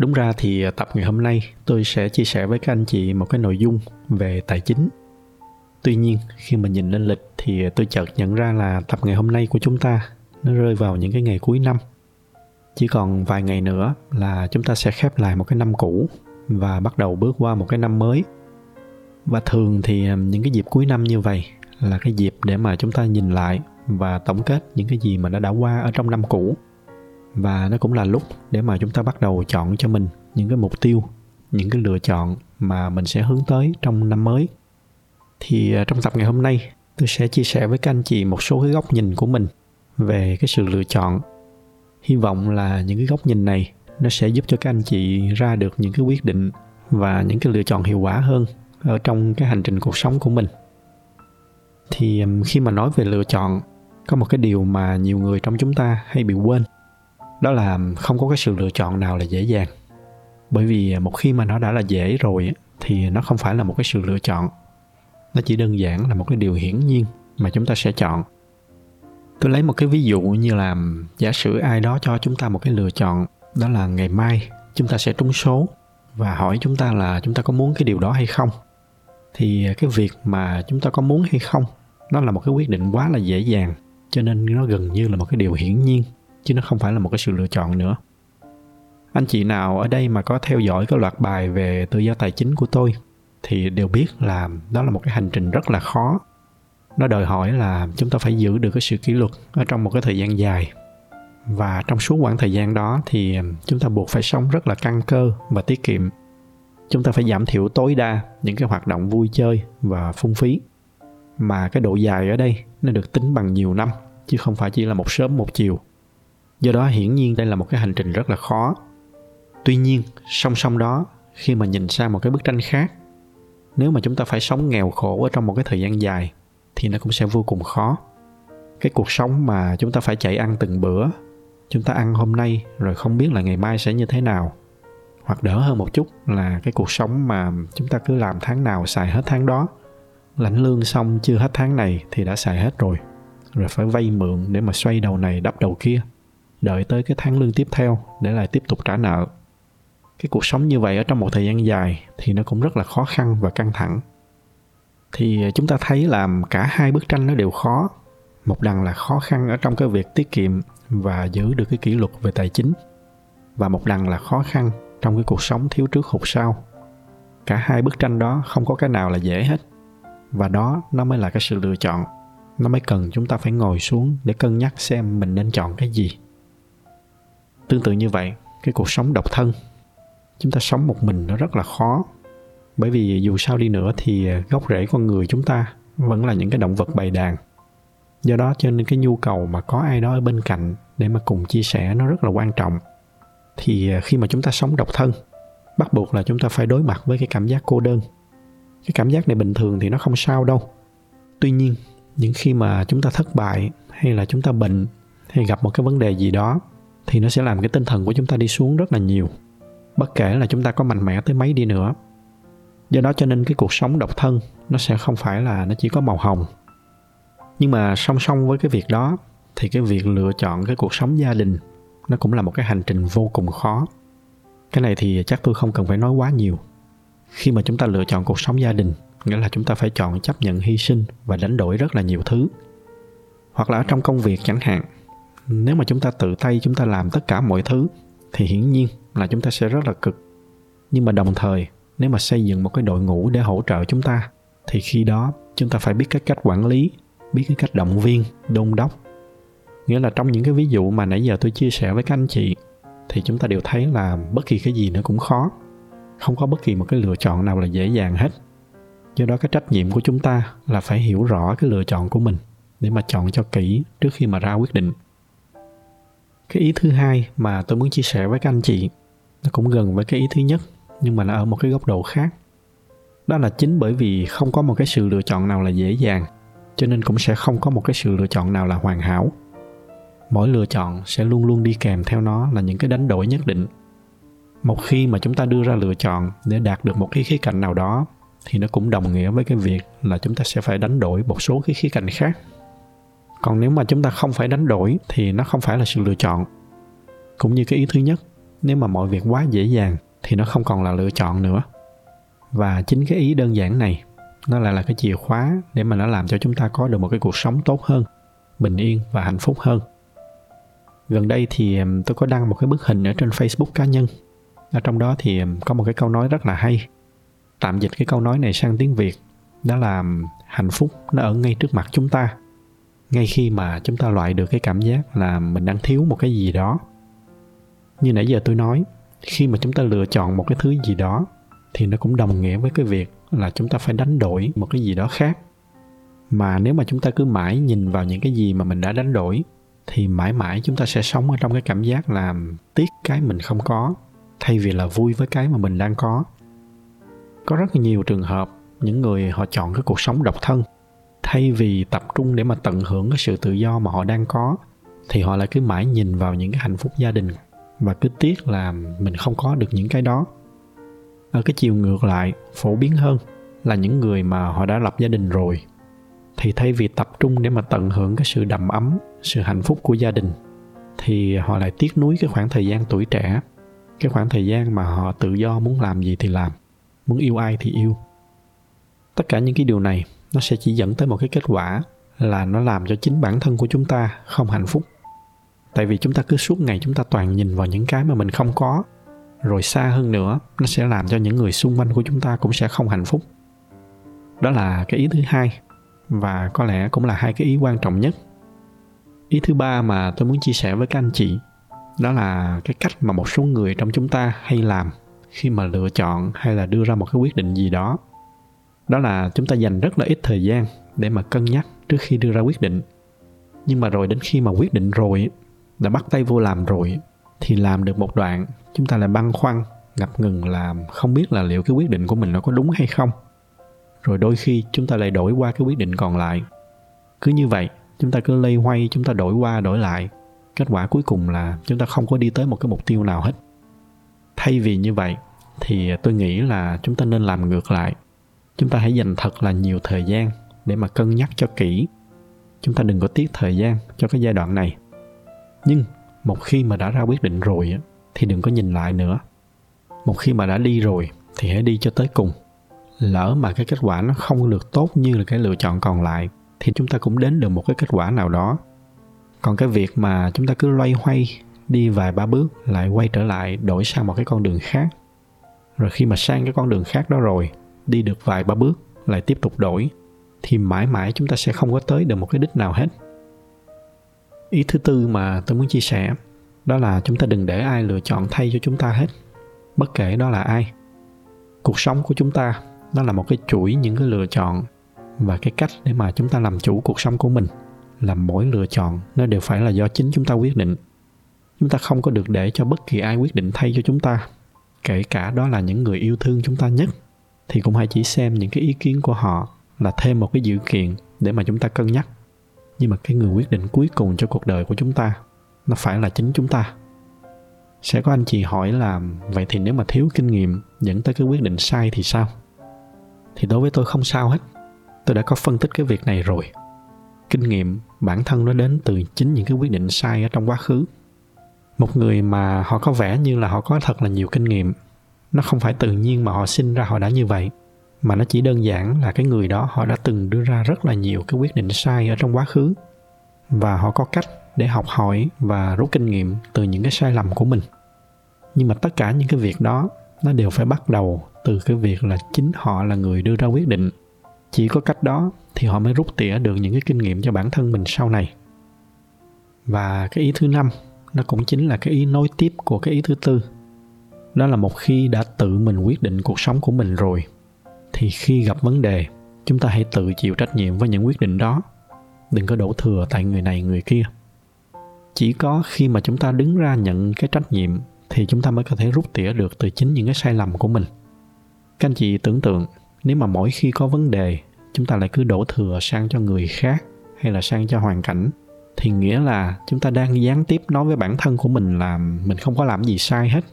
Đúng ra thì à, tập ngày hôm nay tôi sẽ chia sẻ với các anh chị một cái nội dung về tài chính. Tuy nhiên, khi mà nhìn lên lịch thì tôi chợt nhận ra là tập ngày hôm nay của chúng ta nó rơi vào những cái ngày cuối năm. Chỉ còn vài ngày nữa là chúng ta sẽ khép lại một cái năm cũ và bắt đầu bước qua một cái năm mới. Và thường thì à, những cái dịp cuối năm như vậy là cái dịp để mà chúng ta nhìn lại và tổng kết những cái gì mà nó đã qua ở trong năm cũ và nó cũng là lúc để mà chúng ta bắt đầu chọn cho mình những cái mục tiêu, những cái lựa chọn mà mình sẽ hướng tới trong năm mới. Thì à, trong tập ngày hôm nay, tôi sẽ chia sẻ với các anh chị một số cái góc nhìn của mình về cái sự lựa chọn. Hy vọng là những cái góc nhìn này nó sẽ giúp cho các anh chị ra được những cái quyết định và những cái lựa chọn hiệu quả hơn ở trong cái hành trình cuộc sống của mình. Thì khi mà nói về lựa chọn, có một cái điều mà nhiều người trong chúng ta hay bị quên đó là không có cái sự lựa chọn nào là dễ dàng. Bởi vì một khi mà nó đã là dễ rồi thì nó không phải là một cái sự lựa chọn. Nó chỉ đơn giản là một cái điều hiển nhiên mà chúng ta sẽ chọn. Tôi lấy một cái ví dụ như là, giả sử ai đó cho chúng ta một cái lựa chọn, đó là ngày mai chúng ta sẽ trúng số và hỏi chúng ta là chúng ta có muốn cái điều đó hay không? Thì cái việc mà chúng ta có muốn hay không nó là một cái quyết định quá là dễ dàng, cho nên nó gần như là một cái điều hiển nhiên chứ nó không phải là một cái sự lựa chọn nữa. Anh chị nào ở đây mà có theo dõi cái loạt bài về tự do tài chính của tôi thì đều biết là đó là một cái hành trình rất là khó. Nó đòi hỏi là chúng ta phải giữ được cái sự kỷ luật ở trong một cái thời gian dài. Và trong suốt khoảng thời gian đó thì chúng ta buộc phải sống rất là căn cơ và tiết kiệm. Chúng ta phải giảm thiểu tối đa những cái hoạt động vui chơi và phung phí. Mà cái độ dài ở đây nó được tính bằng nhiều năm, chứ không phải chỉ là một sớm một chiều do đó hiển nhiên đây là một cái hành trình rất là khó. Tuy nhiên, song song đó, khi mà nhìn sang một cái bức tranh khác, nếu mà chúng ta phải sống nghèo khổ ở trong một cái thời gian dài, thì nó cũng sẽ vô cùng khó. Cái cuộc sống mà chúng ta phải chạy ăn từng bữa, chúng ta ăn hôm nay rồi không biết là ngày mai sẽ như thế nào, hoặc đỡ hơn một chút là cái cuộc sống mà chúng ta cứ làm tháng nào xài hết tháng đó. Lãnh lương xong chưa hết tháng này thì đã xài hết rồi rồi phải vay mượn để mà xoay đầu này đắp đầu kia đợi tới cái tháng lương tiếp theo để lại tiếp tục trả nợ. Cái cuộc sống như vậy ở trong một thời gian dài thì nó cũng rất là khó khăn và căng thẳng. Thì chúng ta thấy là cả hai bức tranh nó đều khó. Một đằng là khó khăn ở trong cái việc tiết kiệm và giữ được cái kỷ luật về tài chính, và một đằng là khó khăn trong cái cuộc sống thiếu trước hụt sau. Cả hai bức tranh đó không có cái nào là dễ hết, và đó nó mới là cái sự lựa chọn. Nó mới cần chúng ta phải ngồi xuống để cân nhắc xem mình nên chọn cái gì tương tự như vậy, cái cuộc sống độc thân, chúng ta sống một mình nó rất là khó. Bởi vì dù sao đi nữa thì gốc rễ con người chúng ta vẫn là những cái động vật bầy đàn. Do đó cho nên cái nhu cầu mà có ai đó ở bên cạnh để mà cùng chia sẻ nó rất là quan trọng. Thì khi mà chúng ta sống độc thân, bắt buộc là chúng ta phải đối mặt với cái cảm giác cô đơn. Cái cảm giác này bình thường thì nó không sao đâu. Tuy nhiên, những khi mà chúng ta thất bại hay là chúng ta bệnh hay gặp một cái vấn đề gì đó thì nó sẽ làm cái tinh thần của chúng ta đi xuống rất là nhiều. Bất kể là chúng ta có mạnh mẽ tới mấy đi nữa. Do đó cho nên cái cuộc sống độc thân nó sẽ không phải là nó chỉ có màu hồng. Nhưng mà song song với cái việc đó thì cái việc lựa chọn cái cuộc sống gia đình nó cũng là một cái hành trình vô cùng khó. Cái này thì chắc tôi không cần phải nói quá nhiều. Khi mà chúng ta lựa chọn cuộc sống gia đình, nghĩa là chúng ta phải chọn chấp nhận hy sinh và đánh đổi rất là nhiều thứ. Hoặc là ở trong công việc chẳng hạn nếu mà chúng ta tự tay, chúng ta làm tất cả mọi thứ, thì hiển nhiên là chúng ta sẽ rất là cực. Nhưng mà đồng thời, nếu mà xây dựng một cái đội ngũ để hỗ trợ chúng ta, thì khi đó chúng ta phải biết cái cách quản lý, biết cái cách động viên, đôn đốc. Nghĩa là trong những cái ví dụ mà nãy giờ tôi chia sẻ với các anh chị, thì chúng ta đều thấy là bất kỳ cái gì nó cũng khó. Không có bất kỳ một cái lựa chọn nào là dễ dàng hết. Do đó cái trách nhiệm của chúng ta là phải hiểu rõ cái lựa chọn của mình, để mà chọn cho kỹ trước khi mà ra quyết định cái ý thứ hai mà tôi muốn chia sẻ với các anh chị, nó cũng gần với cái ý thứ nhất, nhưng mà nó ở một cái góc độ khác. Đó là chính bởi vì không có một cái sự lựa chọn nào là dễ dàng, cho nên cũng sẽ không có một cái sự lựa chọn nào là hoàn hảo. Mỗi lựa chọn sẽ luôn luôn đi kèm theo nó là những cái đánh đổi nhất định. Một khi mà chúng ta đưa ra lựa chọn để đạt được một cái khía cạnh nào đó, thì nó cũng đồng nghĩa với cái việc là chúng ta sẽ phải đánh đổi một số cái khía cạnh khác còn nếu mà chúng ta không phải đánh đổi thì nó không phải là sự lựa chọn. Cũng như cái ý thứ nhất, nếu mà mọi việc quá dễ dàng thì nó không còn là lựa chọn nữa. Và chính cái ý đơn giản này, nó lại là cái chìa khóa để mà nó làm cho chúng ta có được một cái cuộc sống tốt hơn, bình yên và hạnh phúc hơn. Gần đây thì tôi có đăng một cái bức hình ở trên facebook cá nhân. Ở trong đó thì có một cái câu nói rất là hay. Tạm dịch cái câu nói này sang tiếng việt, đó là hạnh phúc nó ở ngay trước mặt chúng ta ngay khi mà chúng ta loại được cái cảm giác là mình đang thiếu một cái gì đó. Như nãy giờ tôi nói, khi mà chúng ta lựa chọn một cái thứ gì đó, thì nó cũng đồng nghĩa với cái việc là chúng ta phải đánh đổi một cái gì đó khác. Mà nếu mà chúng ta cứ mãi nhìn vào những cái gì mà mình đã đánh đổi, thì mãi mãi chúng ta sẽ sống ở trong cái cảm giác là tiếc cái mình không có, thay vì là vui với cái mà mình đang có. Có rất nhiều trường hợp, những người họ chọn cái cuộc sống độc thân thay vì tập trung để mà tận hưởng cái sự tự do mà họ đang có, thì họ lại cứ mãi nhìn vào những cái hạnh phúc gia đình. Và cứ tiếc là mình không có được những cái đó. Ở cái chiều ngược lại, phổ biến hơn là những người mà họ đã lập gia đình rồi, thì thay vì tập trung để mà tận hưởng cái sự đầm ấm, sự hạnh phúc của gia đình, thì họ lại tiếc nuối cái khoảng thời gian tuổi trẻ. Cái khoảng thời gian mà họ tự do muốn làm gì thì làm, muốn yêu ai thì yêu. Tất cả những cái điều này nó sẽ chỉ dẫn tới một cái kết quả là nó làm cho chính bản thân của chúng ta không hạnh phúc. Tại vì chúng ta cứ suốt ngày chúng ta toàn nhìn vào những cái mà mình không có. Rồi xa hơn nữa, nó sẽ làm cho những người xung quanh của chúng ta cũng sẽ không hạnh phúc. Đó là cái ý thứ hai, và có lẽ cũng là hai cái ý quan trọng nhất. Ý thứ ba mà tôi muốn chia sẻ với các anh chị, đó là cái cách mà một số người trong chúng ta hay làm khi mà lựa chọn hay là đưa ra một cái quyết định gì đó đó là chúng ta dành rất là ít thời gian để mà cân nhắc trước khi đưa ra quyết định. Nhưng mà rồi đến khi mà quyết định rồi đã bắt tay vô làm rồi thì làm được một đoạn, chúng ta lại băn khoăn, ngập ngừng làm không biết là liệu cái quyết định của mình nó có đúng hay không. Rồi đôi khi chúng ta lại đổi qua cái quyết định còn lại. Cứ như vậy, chúng ta cứ lây hoay, chúng ta đổi qua đổi lại. Kết quả cuối cùng là chúng ta không có đi tới một cái mục tiêu nào hết. Thay vì như vậy, thì tôi nghĩ là chúng ta nên làm ngược lại chúng ta hãy dành thật là nhiều thời gian để mà cân nhắc cho kỹ. Chúng ta đừng có tiếc thời gian cho cái giai đoạn này. Nhưng một khi mà đã ra quyết định rồi thì đừng có nhìn lại nữa. Một khi mà đã đi rồi, thì hãy đi cho tới cùng. Lỡ mà cái kết quả nó không được tốt như là cái lựa chọn còn lại, thì chúng ta cũng đến được một cái kết quả nào đó. Còn cái việc mà chúng ta cứ loay hoay, đi vài ba bước, lại quay trở lại, đổi sang một cái con đường khác. Rồi khi mà sang cái con đường khác đó rồi đi được vài ba bước, lại tiếp tục đổi, thì mãi mãi chúng ta sẽ không có tới được một cái đích nào hết. Ý thứ tư mà tôi muốn chia sẻ, đó là chúng ta đừng để ai lựa chọn thay cho chúng ta hết, bất kể đó là ai. Cuộc sống của chúng ta, nó là một cái chuỗi những cái lựa chọn và cái cách để mà chúng ta làm chủ cuộc sống của mình, là mỗi lựa chọn nó đều phải là do chính chúng ta quyết định. Chúng ta không có được để cho bất kỳ ai quyết định thay cho chúng ta, kể cả đó là những người yêu thương chúng ta nhất thì cũng hãy chỉ xem những cái ý kiến của họ là thêm một cái dự kiện để mà chúng ta cân nhắc. Nhưng mà cái người quyết định cuối cùng cho cuộc đời của chúng ta, nó phải là chính chúng ta. Sẽ có anh chị hỏi là, vậy thì nếu mà thiếu kinh nghiệm dẫn tới cái quyết định sai thì sao? Thì đối với tôi không sao hết. Tôi đã có phân tích cái việc này rồi. Kinh nghiệm bản thân nó đến từ chính những cái quyết định sai ở trong quá khứ. Một người mà họ có vẻ như là họ có thật là nhiều kinh nghiệm nó không phải tự nhiên mà họ sinh ra họ đã như vậy, mà nó chỉ đơn giản là cái người đó họ đã từng đưa ra rất là nhiều cái quyết định sai ở trong quá khứ. Và họ có cách để học hỏi và rút kinh nghiệm từ những cái sai lầm của mình. Nhưng mà tất cả những cái việc đó, nó đều phải bắt đầu từ cái việc là chính họ là người đưa ra quyết định. Chỉ có cách đó thì họ mới rút tỉa được những cái kinh nghiệm cho bản thân mình sau này. Và cái ý thứ năm, nó cũng chính là cái ý nối tiếp của cái ý thứ tư đó là một khi đã tự mình quyết định cuộc sống của mình rồi, thì khi gặp vấn đề, chúng ta hãy tự chịu trách nhiệm với những quyết định đó. Đừng có đổ thừa tại người này, người kia. Chỉ có khi mà chúng ta đứng ra nhận cái trách nhiệm, thì chúng ta mới có thể rút tỉa được từ chính những cái sai lầm của mình. Các anh chị tưởng tượng, nếu mà mỗi khi có vấn đề, chúng ta lại cứ đổ thừa sang cho người khác hay là sang cho hoàn cảnh, thì nghĩa là chúng ta đang gián tiếp nói với bản thân của mình là mình không có làm gì sai hết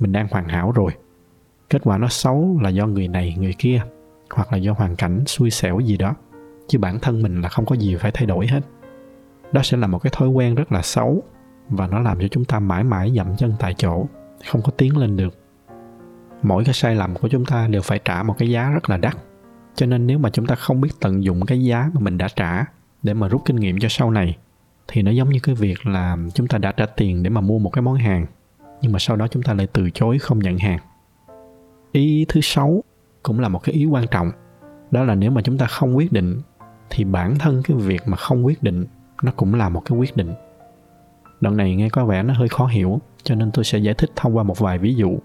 mình đang hoàn hảo rồi. Kết quả nó xấu là do người này, người kia, hoặc là do hoàn cảnh xui xẻo gì đó. Chứ bản thân mình là không có gì phải thay đổi hết. Đó sẽ là một cái thói quen rất là xấu và nó làm cho chúng ta mãi mãi dậm chân tại chỗ, không có tiến lên được. Mỗi cái sai lầm của chúng ta đều phải trả một cái giá rất là đắt. Cho nên nếu mà chúng ta không biết tận dụng cái giá mà mình đã trả để mà rút kinh nghiệm cho sau này, thì nó giống như cái việc là chúng ta đã trả tiền để mà mua một cái món hàng nhưng mà sau đó chúng ta lại từ chối không nhận hàng. Ý thứ sáu cũng là một cái ý quan trọng. Đó là nếu mà chúng ta không quyết định, thì bản thân cái việc mà không quyết định, nó cũng là một cái quyết định. Đoạn này nghe có vẻ nó hơi khó hiểu, cho nên tôi sẽ giải thích thông qua một vài ví dụ.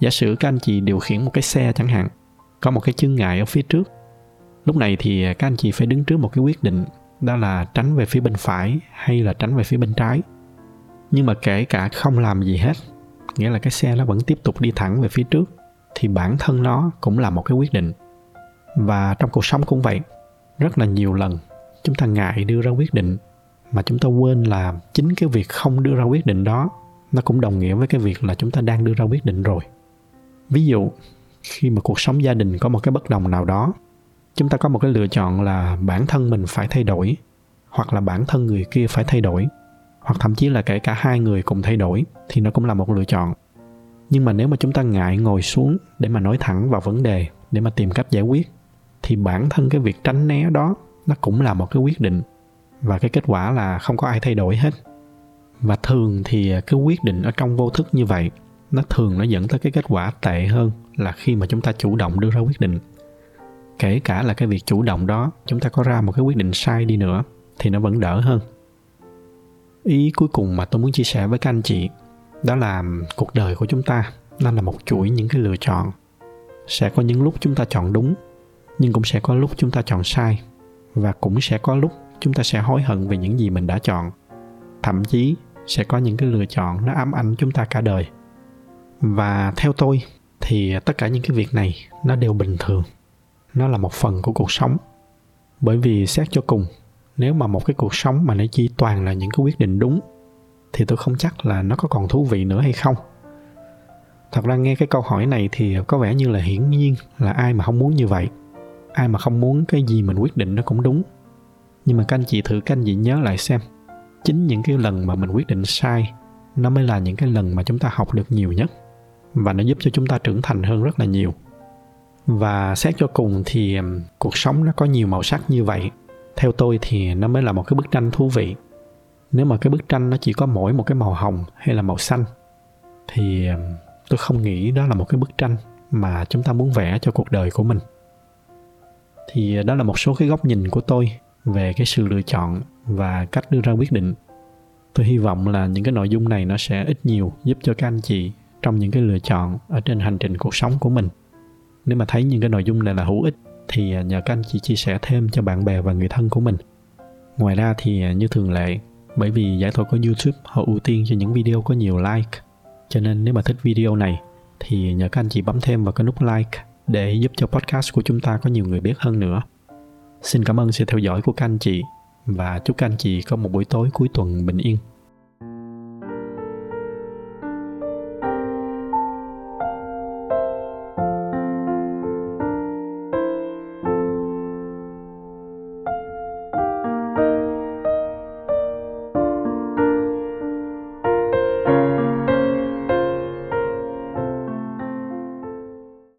Giả sử các anh chị điều khiển một cái xe chẳng hạn, có một cái chướng ngại ở phía trước. Lúc này thì các anh chị phải đứng trước một cái quyết định, đó là tránh về phía bên phải hay là tránh về phía bên trái nhưng mà kể cả không làm gì hết, nghĩa là cái xe nó vẫn tiếp tục đi thẳng về phía trước, thì bản thân nó cũng là một cái quyết định. Và trong cuộc sống cũng vậy, rất là nhiều lần chúng ta ngại đưa ra quyết định, mà chúng ta quên là chính cái việc không đưa ra quyết định đó, nó cũng đồng nghĩa với cái việc là chúng ta đang đưa ra quyết định rồi. Ví dụ, khi mà cuộc sống gia đình có một cái bất đồng nào đó, chúng ta có một cái lựa chọn là bản thân mình phải thay đổi, hoặc là bản thân người kia phải thay đổi hoặc thậm chí là kể cả hai người cùng thay đổi thì nó cũng là một lựa chọn. Nhưng mà nếu mà chúng ta ngại ngồi xuống để mà nói thẳng vào vấn đề, để mà tìm cách giải quyết, thì bản thân cái việc tránh né đó nó cũng là một cái quyết định. Và cái kết quả là không có ai thay đổi hết. Và thường thì cái quyết định ở trong vô thức như vậy, nó thường nó dẫn tới cái kết quả tệ hơn là khi mà chúng ta chủ động đưa ra quyết định. Kể cả là cái việc chủ động đó, chúng ta có ra một cái quyết định sai đi nữa thì nó vẫn đỡ hơn ý cuối cùng mà tôi muốn chia sẻ với các anh chị đó là cuộc đời của chúng ta nó là một chuỗi những cái lựa chọn. Sẽ có những lúc chúng ta chọn đúng, nhưng cũng sẽ có lúc chúng ta chọn sai, và cũng sẽ có lúc chúng ta sẽ hối hận về những gì mình đã chọn. Thậm chí sẽ có những cái lựa chọn nó ám ảnh chúng ta cả đời. Và theo tôi thì tất cả những cái việc này nó đều bình thường. Nó là một phần của cuộc sống. Bởi vì xét cho cùng nếu mà một cái cuộc sống mà nó chỉ toàn là những cái quyết định đúng, thì tôi không chắc là nó có còn thú vị nữa hay không. Thật ra nghe cái câu hỏi này thì có vẻ như là hiển nhiên là ai mà không muốn như vậy, ai mà không muốn cái gì mình quyết định nó cũng đúng. Nhưng mà các anh chị thử, các anh chị nhớ lại xem, chính những cái lần mà mình quyết định sai, nó mới là những cái lần mà chúng ta học được nhiều nhất và nó giúp cho chúng ta trưởng thành hơn rất là nhiều. Và xét cho cùng thì cuộc sống nó có nhiều màu sắc như vậy theo tôi thì nó mới là một cái bức tranh thú vị. Nếu mà cái bức tranh nó chỉ có mỗi một cái màu hồng hay là màu xanh, thì tôi không nghĩ đó là một cái bức tranh mà chúng ta muốn vẽ cho cuộc đời của mình. Thì ờ, đó là một số cái góc nhìn của tôi về cái sự lựa chọn và cách đưa ra quyết định. Tôi hy vọng là những cái nội dung này nó sẽ ít nhiều giúp cho các anh chị trong những cái lựa chọn ở trên hành trình cuộc sống của mình. Nếu mà thấy những cái nội dung này là hữu ích thì à, nhờ các anh chị chia sẻ thêm cho bạn bè và người thân của mình. Ngoài ra thì à, như thường lệ, bởi vì giải thuật của youtube họ ưu tiên cho những video có nhiều like, cho nên nếu mà thích video này thì nhờ các anh chị bấm thêm vào cái nút like để giúp cho podcast của chúng ta có nhiều người biết hơn nữa. Xin cảm ơn sự theo dõi của các anh chị và chúc các anh chị có một buổi tối cuối tuần bình yên.